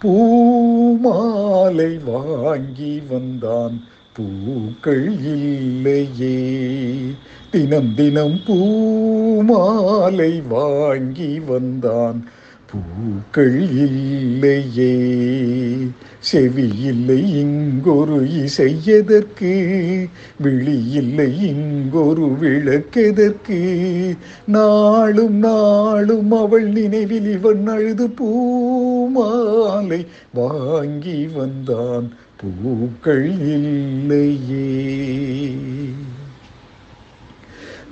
பூமாலை வாங்கி வந்தான். பூக்கள் இல்லையே. தினம் தினம் பூமாலை வாங்கி வந்தான். பூக்கள் இல்லையே. செவி இல்லை இங்கொரு இசை எதற்கு விழி இல்லை இங்கொரு விளக்கெதற்கு. நாளும் நாளும் அவள் நினைவில் இவன் அழுது பூ பூமாலை வாங்கி வந்தான். பூக்கள் இல்லையே.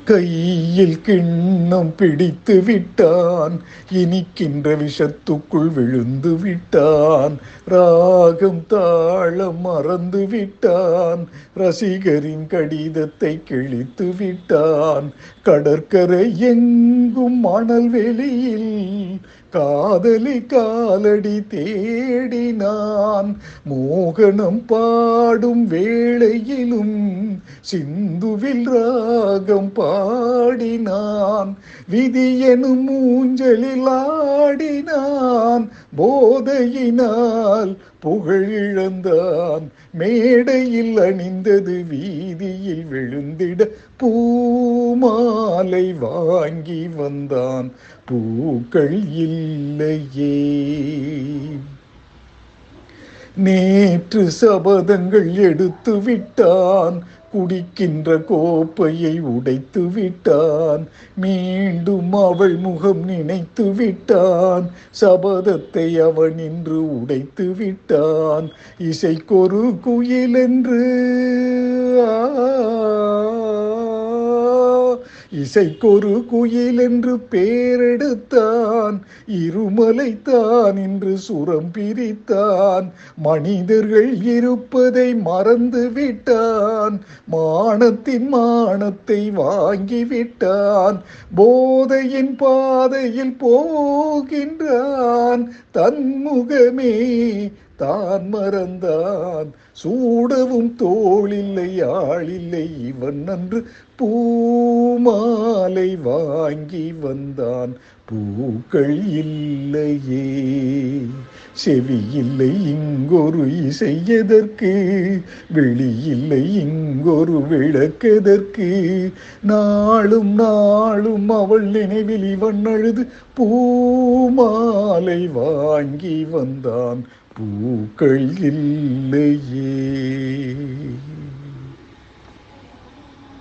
கையில் கிண்ணம் பிடித்து விட்டான். இனிக்கின்ற விஷத்துக்குள் விழுந்து விட்டான். ராகம் தாளம் மறந்து விட்டான். ரசிகரின் கடிதத்தை கிழித்து விட்டான். கடற்கரை எங்கும் மணல் வெளியில் காதலி காலடி தேடினான். மோகனம் பாடும் வேளையிலும் சிந்துவில் ராகம் பாடினான். விதியெனும் மூஞ்சலில் ஆடினான். போதையினால் புகழிழந்தான். மேடையில் அணிந்தது வீதியில் விழுந்திட பூமாலை வாங்கி வந்தான். பூக்கள் இல்லையே. நேற்று சபதங்கள் எடுத்து விட்டான். குடிக்கின்ற கோப்பையை உடைத்து விட்டான். மீண்டும் அவள் முகம் நினைத்து விட்டான். சபதத்தை அவன் இன்று உடைத்து விட்டான். இசைக்கொரு குயில் என்று இசைக்கொரு குயில் என்று பேரெடுத்தான் இருமலைத்தான் என்று சுரம் பிரித்தான். மனிதர்கள் இருப்பதை மறந்து விட்டான் மானத்தின் மானத்தை வாங்கி விட்டான் போதையின் பாதையில் போகின்றான் தன்முகமே தான் மறந்தான். சூடவும் தோளில்லை ஆளில்லை. இவன் அன்று பூமாலை வாங்கி வந்தான். பூக்கள் இல்லையே. செவியில்லை இங்கொரு இசை எதற்கு? வெளி இங்கொரு விளக்கெதற்கு நாளும் நாளும் அவள் நினைவில் இவன் அழுது பூமாலை வாங்கி வந்தான். பூக்கள் இல்லையே